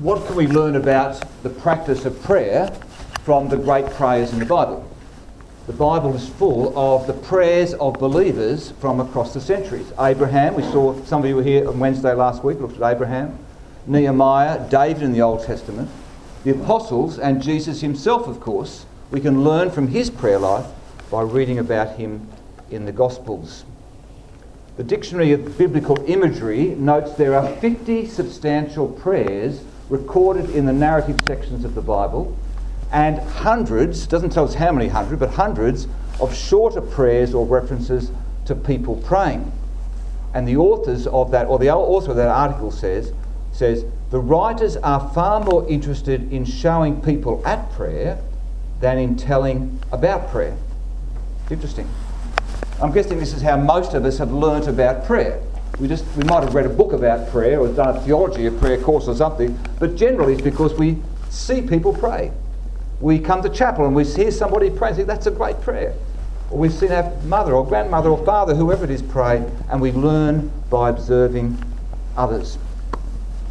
what can we learn about the practice of prayer from the great prayers in the Bible? The Bible is full of the prayers of believers from across the centuries. Abraham, we saw some of you were here on Wednesday last week, looked at Abraham. Nehemiah, David in the Old Testament, the apostles, and Jesus himself, of course. We can learn from his prayer life by reading about him in the Gospels. The Dictionary of Biblical Imagery notes there are 50 substantial prayers recorded in the narrative sections of the Bible and hundreds, doesn't tell us how many hundred, but hundreds of shorter prayers or references to people praying. And the authors of that, or the author of that article says, says, the writers are far more interested in showing people at prayer than in telling about prayer. Interesting. I'm guessing this is how most of us have learnt about prayer. We just we might have read a book about prayer or done a theology of prayer course or something, but generally it's because we see people pray. We come to chapel and we hear somebody pray and think that's a great prayer. Or we've seen our mother or grandmother or father, whoever it is, pray, and we learn by observing others.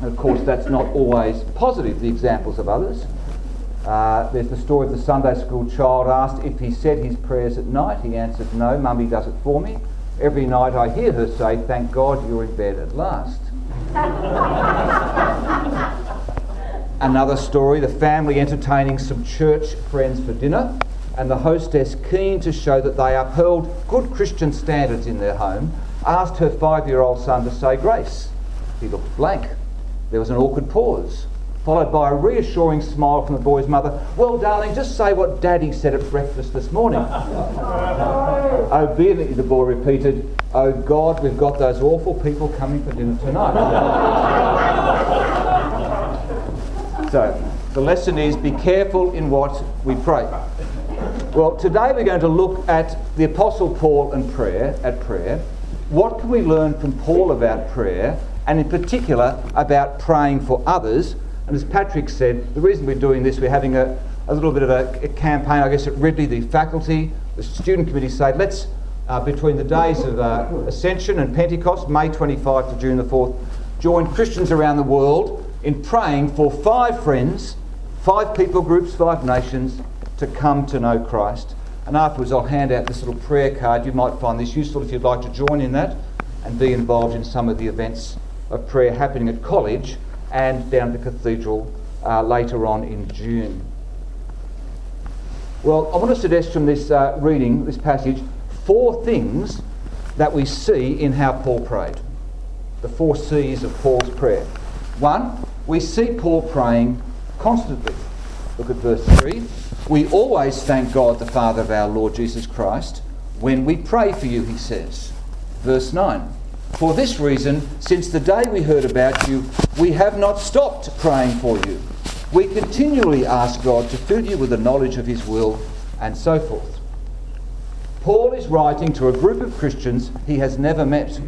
And of course, that's not always positive, the examples of others. Uh, there's the story of the Sunday school child asked if he said his prayers at night. He answered, No, Mummy does it for me. Every night I hear her say, Thank God you're in bed at last. Another story the family entertaining some church friends for dinner, and the hostess, keen to show that they upheld good Christian standards in their home, asked her five year old son to say grace. He looked blank. There was an awkward pause followed by a reassuring smile from the boy's mother. Well, darling, just say what Daddy said at breakfast this morning. Oh, Obediently, the boy repeated, Oh God, we've got those awful people coming for dinner tonight. so, the lesson is be careful in what we pray. Well, today we're going to look at the Apostle Paul and prayer, at prayer. What can we learn from Paul about prayer, and in particular about praying for others? And as Patrick said, the reason we're doing this, we're having a, a little bit of a, a campaign, I guess, at Ridley, the faculty, the student committee say, let's, uh, between the days of uh, Ascension and Pentecost, May 25 to June the 4th, join Christians around the world in praying for five friends, five people groups, five nations to come to know Christ. And afterwards, I'll hand out this little prayer card. You might find this useful if you'd like to join in that and be involved in some of the events of prayer happening at college and down the cathedral uh, later on in June. Well, I want to suggest from this uh, reading, this passage, four things that we see in how Paul prayed. The four C's of Paul's prayer. One, we see Paul praying constantly. Look at verse 3. We always thank God, the Father of our Lord Jesus Christ, when we pray for you, he says. Verse 9. For this reason, since the day we heard about you, we have not stopped praying for you. We continually ask God to fill you with the knowledge of His will, and so forth. Paul is writing to a group of Christians he has never met.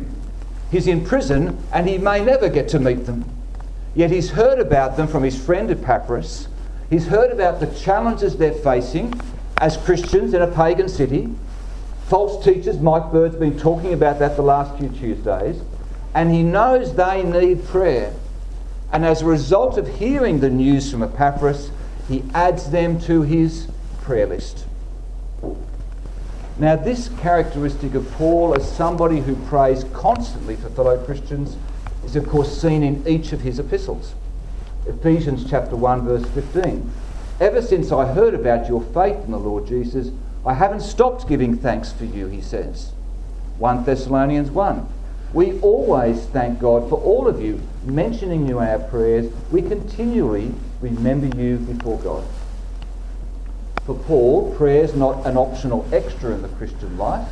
He's in prison and he may never get to meet them. Yet he's heard about them from his friend Epaphras. He's heard about the challenges they're facing as Christians in a pagan city false teachers. Mike Bird's been talking about that the last few Tuesdays. And he knows they need prayer. And as a result of hearing the news from Epaphras, he adds them to his prayer list. Now, this characteristic of Paul as somebody who prays constantly for fellow Christians is, of course, seen in each of his epistles. Ephesians chapter 1, verse 15. Ever since I heard about your faith in the Lord Jesus, I haven't stopped giving thanks for you, he says. 1 Thessalonians 1. We always thank God for all of you, mentioning you in our prayers. We continually remember you before God. For Paul, prayer is not an optional extra in the Christian life,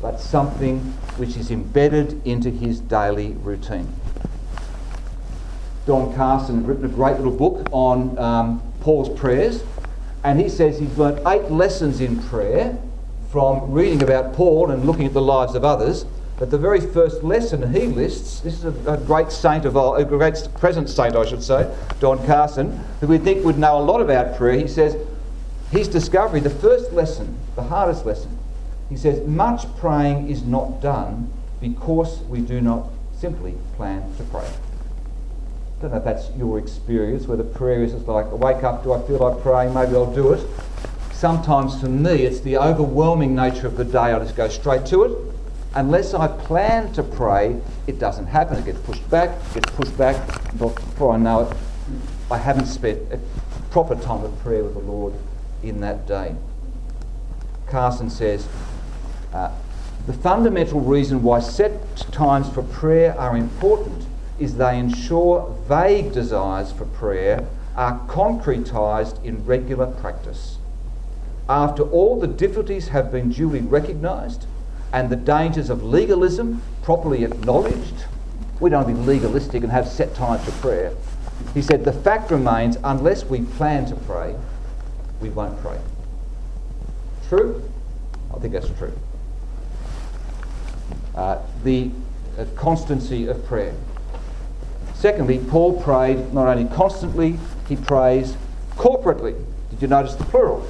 but something which is embedded into his daily routine. Don Carson has written a great little book on um, Paul's prayers, and he says he's learnt eight lessons in prayer from reading about Paul and looking at the lives of others. But the very first lesson he lists, this is a, a great saint of all, a great present saint, I should say, Don Carson, who we think would know a lot about prayer. He says his discovery, the first lesson, the hardest lesson, he says, much praying is not done because we do not simply plan to pray. I don't know if that's your experience, whether prayer is just like, I wake up, do I feel like praying? Maybe I'll do it. Sometimes for me, it's the overwhelming nature of the day. I just go straight to it. Unless I plan to pray, it doesn't happen. It gets pushed back, gets pushed back. Before I know it, I haven't spent a proper time of prayer with the Lord in that day. Carson says, uh, the fundamental reason why set times for prayer are important is they ensure vague desires for prayer are concretised in regular practice. After all the difficulties have been duly recognised and the dangers of legalism properly acknowledged, we don't be legalistic and have set times for prayer. He said, The fact remains, unless we plan to pray, we won't pray. True? I think that's true. Uh, the uh, constancy of prayer. Secondly, Paul prayed not only constantly, he prays corporately. Did you notice the plural?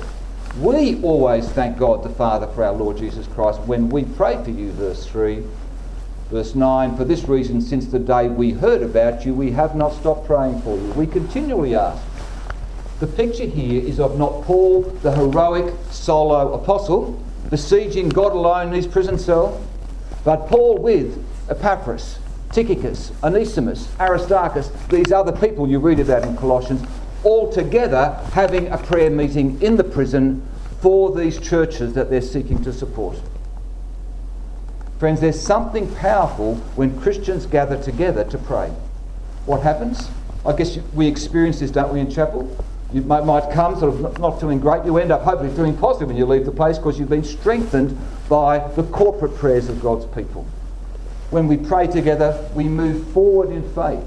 We always thank God the Father for our Lord Jesus Christ when we pray for you, verse 3. Verse 9, for this reason, since the day we heard about you, we have not stopped praying for you. We continually ask. The picture here is of not Paul, the heroic solo apostle, besieging God alone in his prison cell, but Paul with Epaphras, Tychicus, Onesimus, Aristarchus, these other people you read about in Colossians, all together having a prayer meeting in the prison for these churches that they're seeking to support. Friends, there's something powerful when Christians gather together to pray. What happens? I guess we experience this, don't we, in chapel? You might, might come sort of not feeling great. You end up hopefully feeling positive when you leave the place because you've been strengthened by the corporate prayers of God's people. When we pray together, we move forward in faith.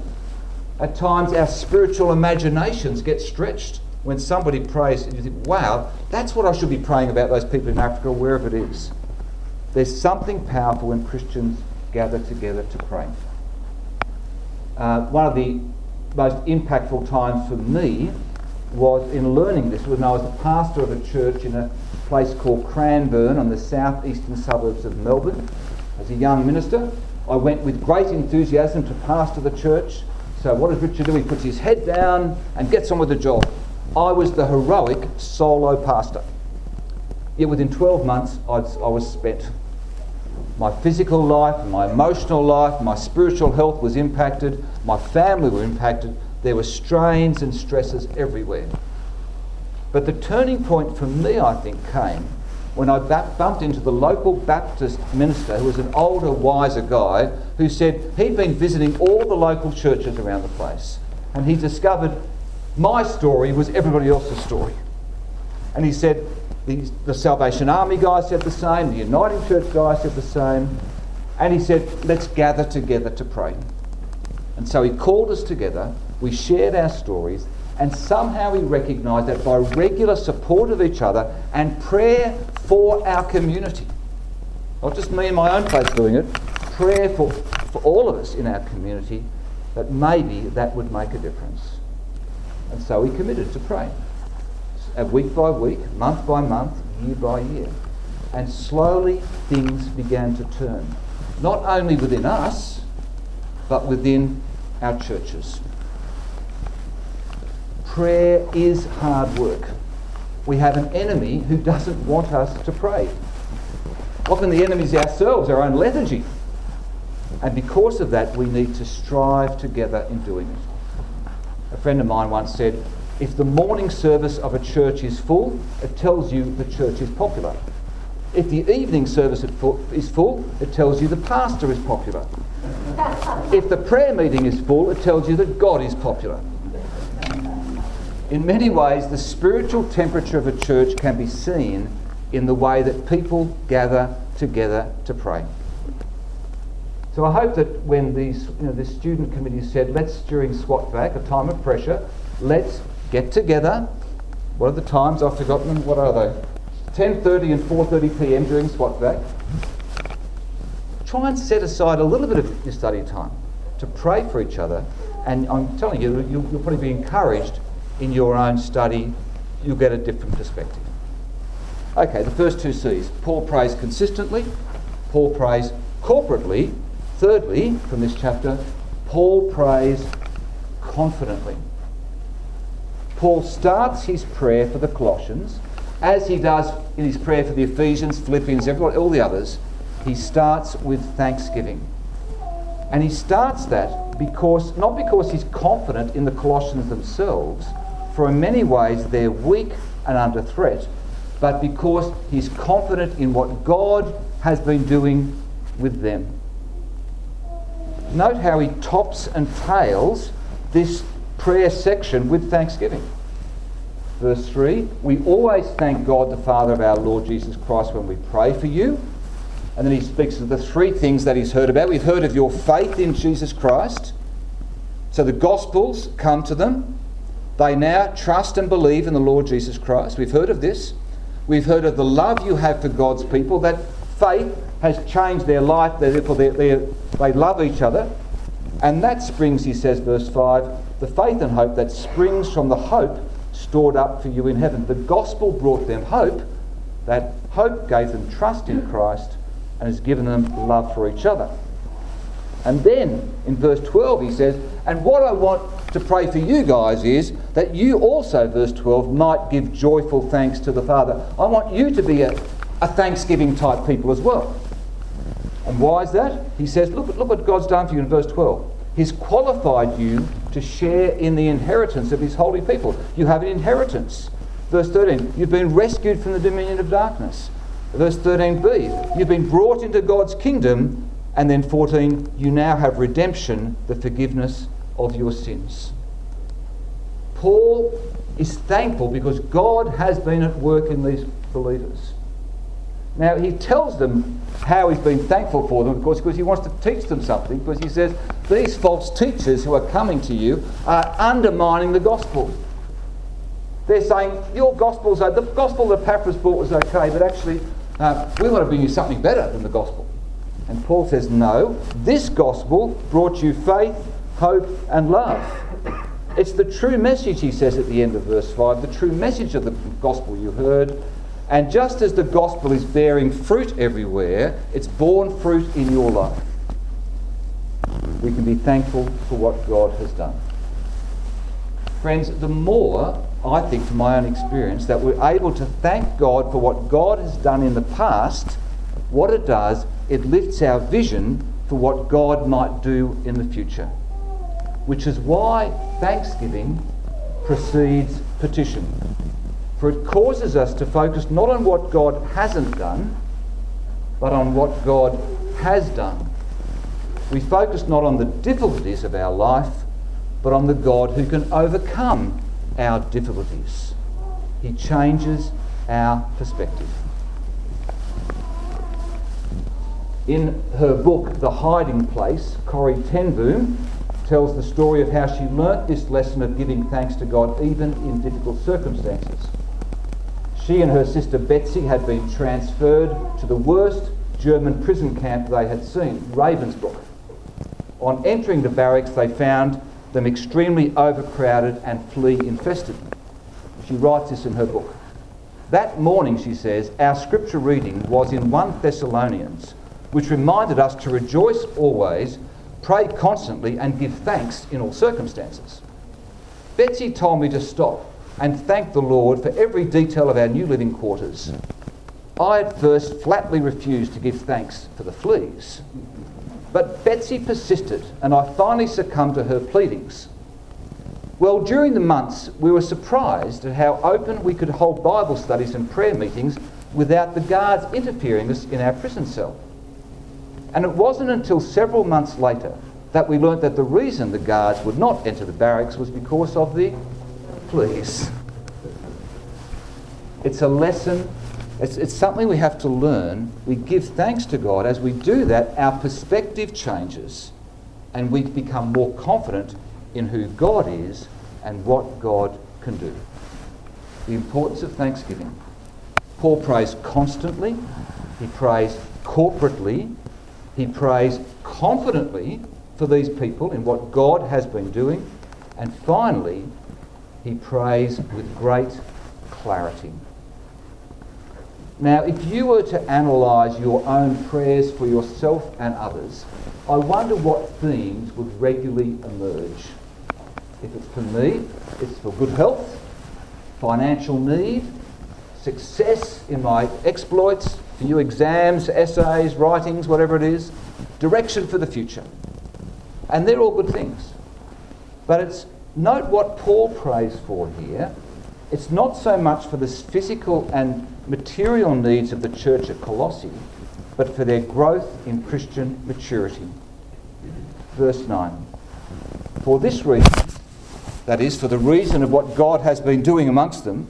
At times, our spiritual imaginations get stretched when somebody prays and you think, wow, that's what I should be praying about those people in Africa or wherever it is. There's something powerful when Christians gather together to pray. Uh, one of the most impactful times for me was in learning this when I was a pastor of a church in a place called Cranbourne on the southeastern suburbs of Melbourne. As a young minister, I went with great enthusiasm to pastor the church. So, what does Richard do? He puts his head down and gets on with the job. I was the heroic solo pastor. Yet within 12 months, I'd, I was spent. My physical life, my emotional life, my spiritual health was impacted, my family were impacted, there were strains and stresses everywhere. But the turning point for me, I think, came when I bumped into the local Baptist minister, who was an older, wiser guy, who said he'd been visiting all the local churches around the place. And he discovered my story was everybody else's story. And he said, the, the Salvation Army guy said the same, the Uniting Church guy said the same. And he said, let's gather together to pray. And so he called us together we shared our stories, and somehow we recognised that by regular support of each other and prayer for our community, not just me in my own place doing it, prayer for, for all of us in our community, that maybe that would make a difference. And so we committed to pray. Uh, week by week, month by month, year by year. And slowly things began to turn. Not only within us, but within our churches prayer is hard work. We have an enemy who doesn't want us to pray. Often the enemy is ourselves, our own lethargy. And because of that, we need to strive together in doing it. A friend of mine once said, if the morning service of a church is full, it tells you the church is popular. If the evening service is full, it tells you the pastor is popular. if the prayer meeting is full, it tells you that God is popular. In many ways, the spiritual temperature of a church can be seen in the way that people gather together to pray. So I hope that when you know, the student committee said, let's during SWOTVAC, a time of pressure, let's get together. What are the times? I've forgotten them. What are they? 10.30 and 4.30 p.m. during SWOTVAC. Try and set aside a little bit of your study time to pray for each other. And I'm telling you, you'll, you'll probably be encouraged in your own study, you'll get a different perspective. Okay, the first two C's. Paul prays consistently, Paul prays corporately. Thirdly, from this chapter, Paul prays confidently. Paul starts his prayer for the Colossians, as he does in his prayer for the Ephesians, Philippians, everyone, all the others, he starts with thanksgiving. And he starts that because, not because he's confident in the Colossians themselves, for in many ways they're weak and under threat, but because he's confident in what God has been doing with them. Note how he tops and tails this prayer section with thanksgiving. Verse 3 We always thank God, the Father of our Lord Jesus Christ, when we pray for you. And then he speaks of the three things that he's heard about. We've heard of your faith in Jesus Christ. So the Gospels come to them. They now trust and believe in the Lord Jesus Christ. We've heard of this. We've heard of the love you have for God's people, that faith has changed their life, therefore they, they, they love each other. And that springs, he says, verse 5, the faith and hope that springs from the hope stored up for you in heaven. The gospel brought them hope. That hope gave them trust in Christ and has given them love for each other. And then in verse 12 he says, And what I want to pray for you guys is that you also, verse 12, might give joyful thanks to the Father. I want you to be a, a thanksgiving type people as well. And why is that? He says, look, look what God's done for you in verse 12. He's qualified you to share in the inheritance of His holy people. You have an inheritance. Verse 13, you've been rescued from the dominion of darkness. Verse 13b, you've been brought into God's kingdom. And then 14, you now have redemption, the forgiveness of your sins. Paul is thankful because God has been at work in these believers. Now, he tells them how he's been thankful for them, of course, because he wants to teach them something, because he says, These false teachers who are coming to you are undermining the gospel. They're saying, Your gospel's the gospel that Epaphras brought was okay, but actually, uh, we want to bring you something better than the gospel. And Paul says, No, this gospel brought you faith, hope, and love. It's the true message, he says at the end of verse 5, the true message of the gospel you heard and just as the gospel is bearing fruit everywhere, it's borne fruit in your life. We can be thankful for what God has done. Friends, the more, I think, from my own experience, that we're able to thank God for what God has done in the past, what it does, it lifts our vision for what God might do in the future. Which is why thanksgiving precedes petition. For it causes us to focus not on what God hasn't done, but on what God has done. We focus not on the difficulties of our life, but on the God who can overcome our difficulties. He changes our perspective. In her book, The Hiding Place, Corrie ten Boom tells the story of how she learnt this lesson of giving thanks to God even in difficult circumstances. She and her sister Betsy had been transferred to the worst German prison camp they had seen, Ravensbrück. On entering the barracks, they found them extremely overcrowded and flea infested. She writes this in her book. That morning, she says, our scripture reading was in 1 Thessalonians, which reminded us to rejoice always, pray constantly, and give thanks in all circumstances. Betsy told me to stop and thank the Lord for every detail of our new living quarters. I at first flatly refused to give thanks for the fleas. But Betsy persisted, and I finally succumbed to her pleadings. Well, during the months, we were surprised at how open we could hold Bible studies and prayer meetings without the guards interfering us in our prison cell. And it wasn't until several months later that we learnt that the reason the guards would not enter the barracks was because of the please. It's a lesson, it's, it's something we have to learn. We give thanks to God. As we do that, our perspective changes and we become more confident in who God is and what God can do. The importance of thanksgiving. Paul prays constantly, he prays corporately, he prays confidently for these people in what God has been doing, and finally, he prays with great clarity. Now, if you were to analyse your own prayers for yourself and others, I wonder what themes would regularly emerge. If it's for me, it's for good health, financial need, success in my exploits, for you exams, essays, writings, whatever it is, direction for the future. And they're all good things. But it's note what Paul prays for here. It's not so much for the physical and material needs of the church at Colossae, but for their growth in Christian maturity. Verse 9. For this reason, that is, for the reason of what God has been doing amongst them,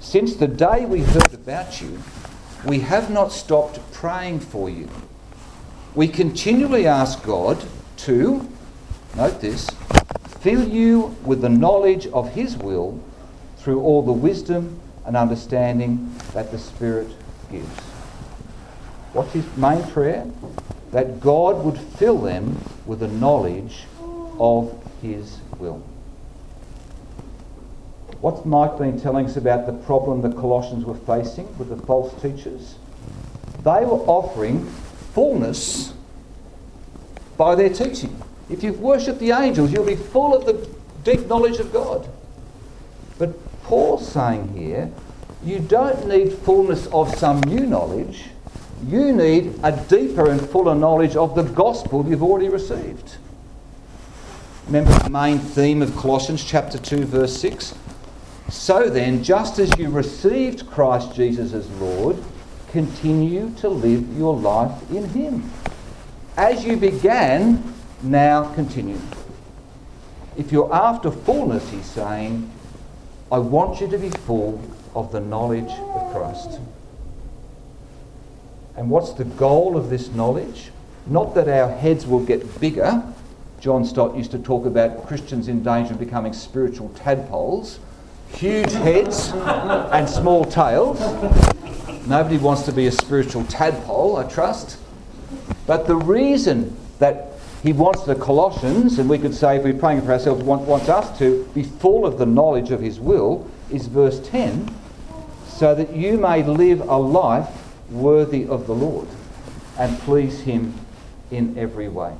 since the day we heard about you, we have not stopped praying for you. We continually ask God to, note this, fill you with the knowledge of His will through all the wisdom and understanding that the Spirit gives. What's his main prayer? That God would fill them with the knowledge of His will. What's Mike been telling us about the problem the Colossians were facing with the false teachers? They were offering fullness by their teaching. If you've worshipped the angels, you'll be full of the deep knowledge of God. But Paul's saying here, you don't need fullness of some new knowledge. You need a deeper and fuller knowledge of the gospel you've already received. Remember the main theme of Colossians chapter 2, verse 6? So then, just as you received Christ Jesus as Lord, continue to live your life in Him. As you began, now continue. If you're after fullness, he's saying, I want you to be full of the knowledge of Christ. And what's the goal of this knowledge? Not that our heads will get bigger. John Stott used to talk about Christians in danger of becoming spiritual tadpoles huge heads and small tails. Nobody wants to be a spiritual tadpole, I trust. But the reason that he wants the Colossians, and we could say if we're praying for ourselves, wants us to be full of the knowledge of his will, is verse 10 so that you may live a life worthy of the Lord and please him in every way.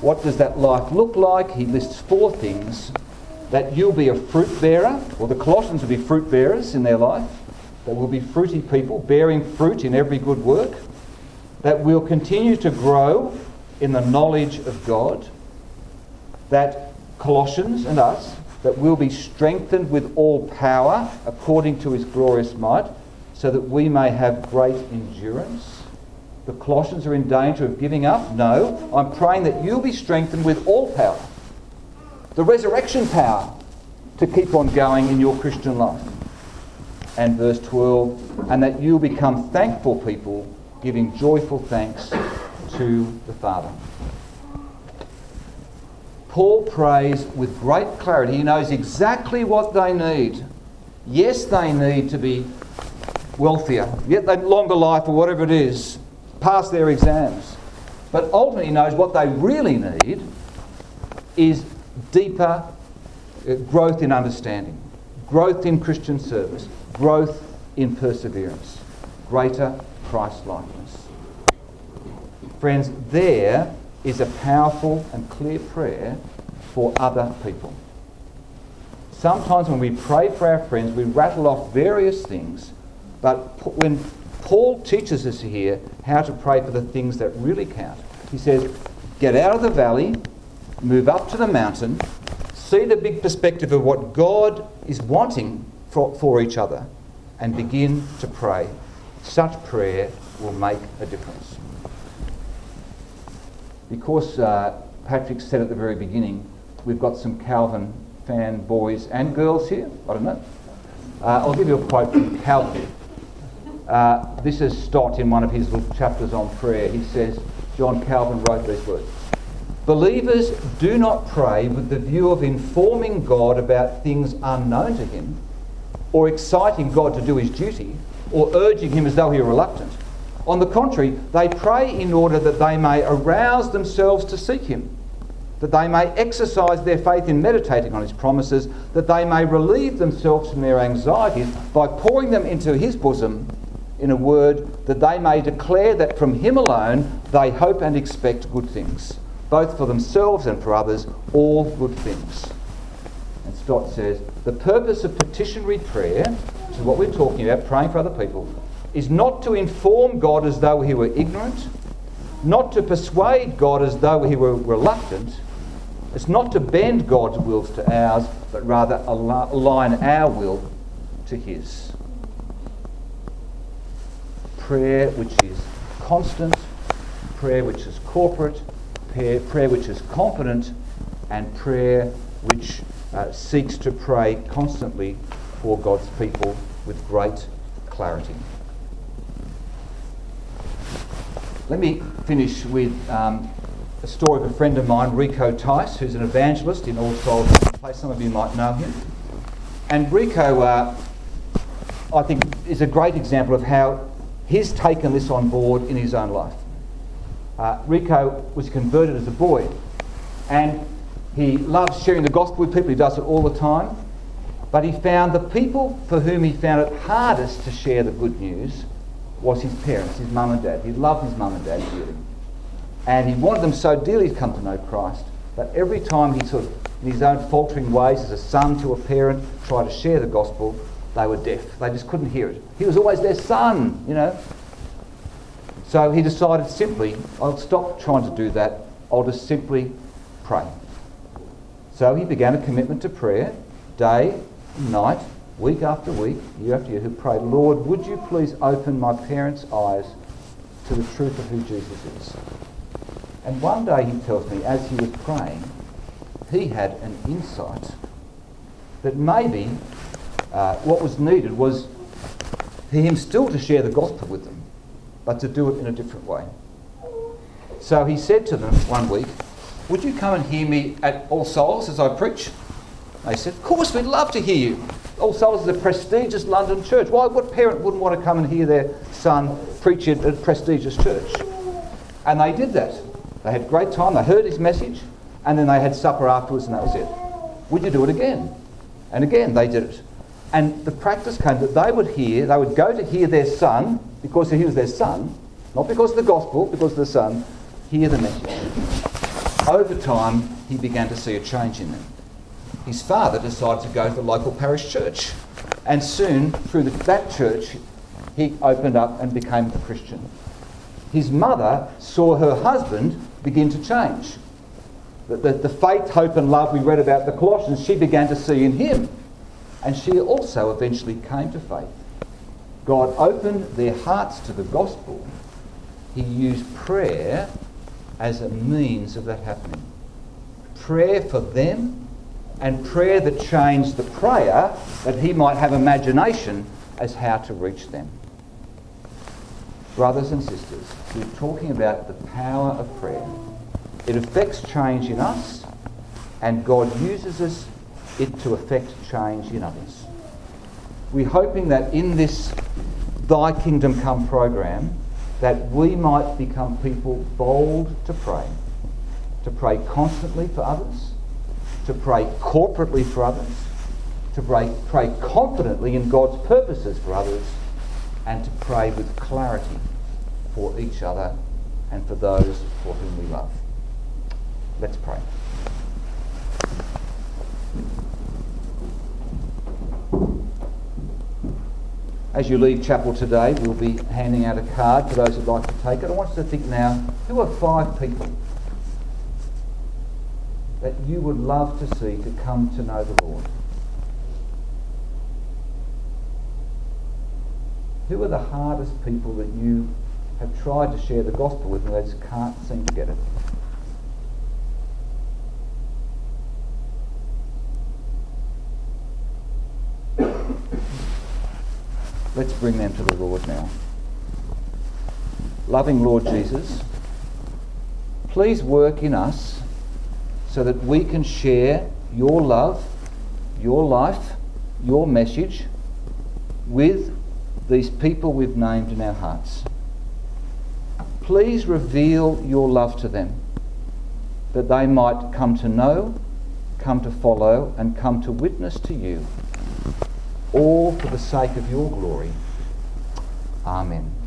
What does that life look like? He lists four things that you'll be a fruit bearer, or the Colossians will be fruit bearers in their life, that will be fruity people, bearing fruit in every good work, that we'll continue to grow in the knowledge of God, that Colossians and us, that we'll be strengthened with all power according to his glorious might, so that we may have great endurance. The Colossians are in danger of giving up? No. I'm praying that you'll be strengthened with all power the resurrection power to keep on going in your Christian life. And verse 12, and that you'll become thankful people, giving joyful thanks to the Father. Paul prays with great clarity. He knows exactly what they need. Yes, they need to be wealthier, yet they longer life or whatever it is, pass their exams. But ultimately, knows what they really need is deeper uh, growth in understanding, growth in Christian service, growth in perseverance, greater Christ likeness. Friends, there is a powerful and clear prayer for other people. Sometimes when we pray for our friends, we rattle off various things, but when Paul teaches us here how to pray for the things that really count, he says, Get out of the valley move up to the mountain, see the big perspective of what God is wanting for, for each other, and begin to pray. Such prayer will make a difference. Because uh, Patrick said at the very beginning, we've got some Calvin fan boys and girls here. I don't know. Uh, I'll give you a quote from Calvin. Uh, this is Stott in one of his little chapters on prayer. He says, John Calvin wrote these words Believers do not pray with the view of informing God about things unknown to Him, or exciting God to do His duty, or urging Him as though He were reluctant. On the contrary, they pray in order that they may arouse themselves to seek Him, that they may exercise their faith in meditating on His promises, that they may relieve themselves from their anxieties by pouring them into His bosom, in a word, that they may declare that from Him alone they hope and expect good things both for themselves and for others, all good things. And Stott says the purpose of petitionary prayer, which is what we're talking about, praying for other people, is not to inform God as though he were ignorant, not to persuade God as though he were reluctant. It's not to bend God's wills to ours, but rather align our will to his. Prayer which is constant, prayer which is corporate, prayer, prayer which is confident, and prayer which uh, seeks to pray constantly for God's people with great clarity. Let me finish with um, a story of a friend of mine, Rico Tice, who's an evangelist in All Souls Place. Some of you might know him. And Rico, uh, I think, is a great example of how he's taken this on board in his own life. Uh, Rico was converted as a boy, and he loves sharing the gospel with people. He does it all the time. But he found the people for whom he found it hardest to share the good news was his parents, his mum and dad. He loved his mum and dad dearly. And he wanted them so dearly to come to know Christ that every time he sort of, in his own faltering ways, as a son to a parent, tried to share the gospel, they were deaf. They just couldn't hear it. He was always their son, you know. So he decided simply, I'll stop trying to do that. I'll just simply pray. So he began a commitment to prayer, day, night, week after week, year after year, who prayed, Lord, would you please open my parents' eyes to the truth of who Jesus is? And one day he tells me, as he was praying, he had an insight that maybe uh, what was needed was for him still to share the gospel with them, but to do it in a different way. So he said to them one week, Would you come and hear me at All Souls as I preach? They said, Of course, we'd love to hear you. All Souls is a prestigious London church. Why, what parent wouldn't want to come and hear their son preach at a prestigious church? And they did that. They had a great time, they heard his message, and then they had supper afterwards, and that was it. Would you do it again? And again, they did it. And the practice came that they would hear, they would go to hear their son, because he was their son, not because of the gospel, because of the son, hear the message. Over time, he began to see a change in them his father decided to go to the local parish church. And soon, through the, that church, he opened up and became a Christian. His mother saw her husband begin to change. The, the, the faith, hope, and love we read about the Colossians, she began to see in him. And she also eventually came to faith. God opened their hearts to the gospel. He used prayer as a means of that happening. Prayer for them and prayer that changed the prayer that he might have imagination as how to reach them. Brothers and sisters, we're talking about the power of prayer. It affects change in us, and God uses us it to affect change in others. We're hoping that in this Thy Kingdom Come program, that we might become people bold to pray, to pray constantly for others, to pray corporately for others, to pray, pray confidently in God's purposes for others, and to pray with clarity for each other and for those for whom we love. Let's pray. As you leave chapel today, we'll be handing out a card for those who'd like to take it. I want you to think now who are five people that you would love to see to come to know the Lord? Who are the hardest people that you have tried to share the gospel with and they just can't seem to get it? Let's bring them to the Lord now. Loving Lord Jesus, please work in us so that we can share your love, your life, your message with these people we've named in our hearts. Please reveal your love to them that they might come to know, come to follow, and come to witness to you, all for the sake of your glory. Amen.